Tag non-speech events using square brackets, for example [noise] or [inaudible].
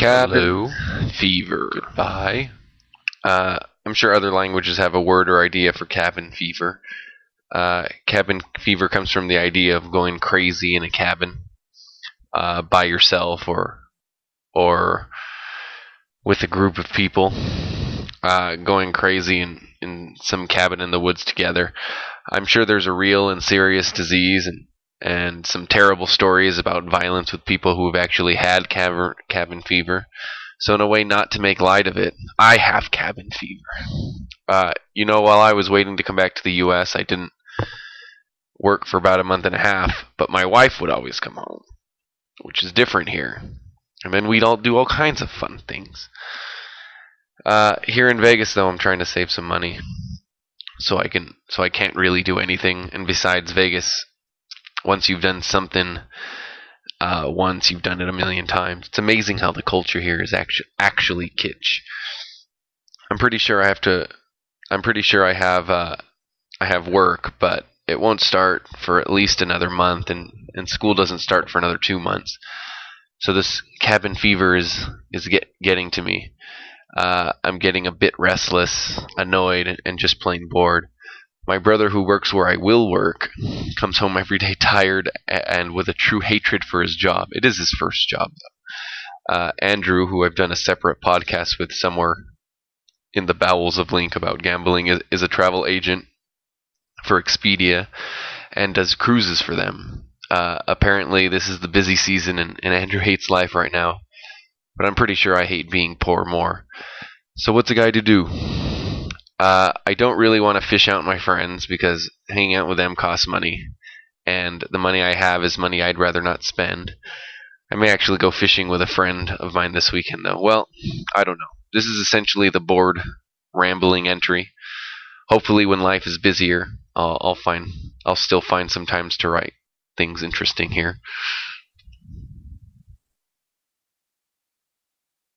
Cabin Hello. fever. Goodbye. Uh, I'm sure other languages have a word or idea for cabin fever. Uh, cabin fever comes from the idea of going crazy in a cabin uh, by yourself or or with a group of people, uh, going crazy in, in some cabin in the woods together. I'm sure there's a real and serious disease and and some terrible stories about violence with people who have actually had cabin cabin fever. So in a way, not to make light of it, I have cabin fever. Uh, you know, while I was waiting to come back to the U.S., I didn't work for about a month and a half, but my wife would always come home, which is different here. And then we'd all do all kinds of fun things. Uh, here in Vegas, though, I'm trying to save some money, so I can, so I can't really do anything. And besides Vegas, once you've done something uh, once, you've done it a million times. It's amazing how the culture here is actually actually kitsch. I'm pretty sure I have to. I'm pretty sure I have. Uh, I have work, but it won't start for at least another month, and and school doesn't start for another two months. So this cabin fever is is get, getting to me. Uh, I'm getting a bit restless, annoyed, and just plain bored. My brother, who works where I will work, comes home every day [laughs] tired and with a true hatred for his job. It is his first job, though. Uh, Andrew, who I've done a separate podcast with somewhere in the bowels of Link about gambling, is, is a travel agent for Expedia and does cruises for them. Uh, apparently, this is the busy season, and, and Andrew hates life right now. But I'm pretty sure I hate being poor more. So, what's a guy to do? Uh, I don't really want to fish out my friends because hanging out with them costs money, and the money I have is money I'd rather not spend. I may actually go fishing with a friend of mine this weekend, though. Well, I don't know. This is essentially the bored, rambling entry. Hopefully, when life is busier, I'll, I'll find I'll still find some times to write things interesting here.